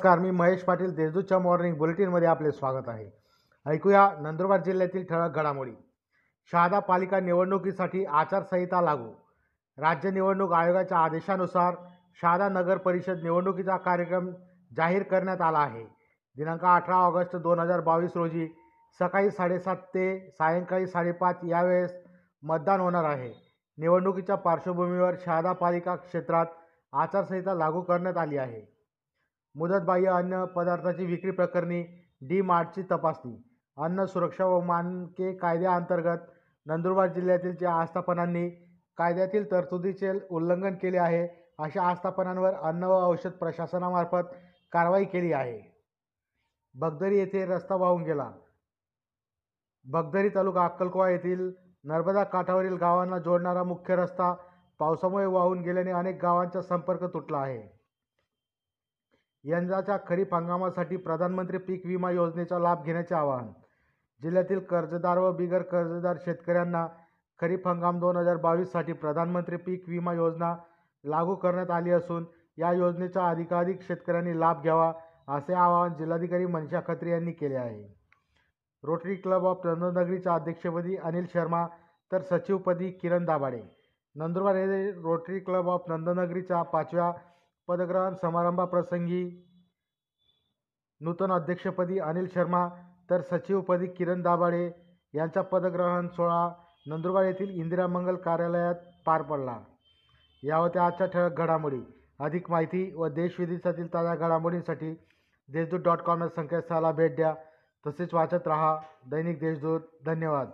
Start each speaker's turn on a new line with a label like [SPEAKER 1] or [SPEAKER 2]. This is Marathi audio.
[SPEAKER 1] नमस्कार मी महेश पाटील देशदूतच्या मॉर्निंग बुलेटिनमध्ये आपले स्वागत आहे. ऐकूया नंदुरबार जिल्ह्यातील ठळक घडामोडी. शहादा पालिका निवडणुकीसाठी आचारसंहिता लागू. राज्य निवडणूक आयोगाच्या आदेशानुसार शहादा नगर परिषद निवडणुकीचा कार्यक्रम जाहीर करण्यात आला आहे. दिनांक अठरा ऑगस्ट दोन हजार बावीस रोजी सकाळी साडेसात ते सायंकाळी साडेपाच यावेळेस मतदान होणार आहे. निवडणुकीच्या पार्श्वभूमीवर शहादा पालिका क्षेत्रात आचारसंहिता लागू करण्यात आली आहे. मुदतबाह्य अन्न पदार्थाची विक्री प्रकरणी डी मार्टची तपासणी अन्न सुरक्षा व मानके कायद्याअंतर्गत नंदुरबार जिल्ह्यातील ज्या आस्थापनांनी कायद्यातील तरतुदीचे उल्लंघन केले आहे अशा आस्थापनांवर अन्न व औषध प्रशासनामार्फत कारवाई केली आहे. बगदरी येथे रस्ता वाहून गेला. बगदरी तालुका अक्कलकोवा येथील नर्मदा काठावरील गावांना जोडणारा मुख्य रस्ता पावसामुळे वाहून गेल्याने अनेक गावांचा संपर्क तुटला आहे. यंदाच्या खरीप हंगामासाठी प्रधानमंत्री पीक विमा योजनेचा लाभ घेण्याचे आवाहन. जिल्ह्यातील कर्जदार व बिगर कर्जदार शेतकऱ्यांना खरीप हंगाम दोन हजार बावीससाठी प्रधानमंत्री पीक विमा योजना लागू करण्यात आली असून या योजनेचा अधिकाधिक शेतकऱ्यांनी लाभ घ्यावा असे आवाहन जिल्हाधिकारी मनशा खत्री यांनी केले आहे. रोटरी क्लब ऑफ चंद्रनगरीच्या अध्यक्षपदी अनिल शर्मा तर सचिवपदी किरण दाभाडे. नंदुरबार येथे रोटरी क्लब ऑफ नंदनगरीच्या पाचव्या पदग्रहण समारंभाप्रसंगी नूतन अध्यक्षपदी अनिल शर्मा तर सचिवपदी किरण दाभाडे यांचा पदग्रहण सोहळा नंदुरबार येथील इंदिरा मंगल कार्यालयात पार पडला. या होत्या आजच्या ठळक घडामोडी. अधिक माहिती व देशविदेशातील ताज्या घडामोडींसाठी देशदूत डॉट कॉम या संकेतस्थळाला भेट द्या. तसेच वाचत रहा दैनिक देशदूत. धन्यवाद.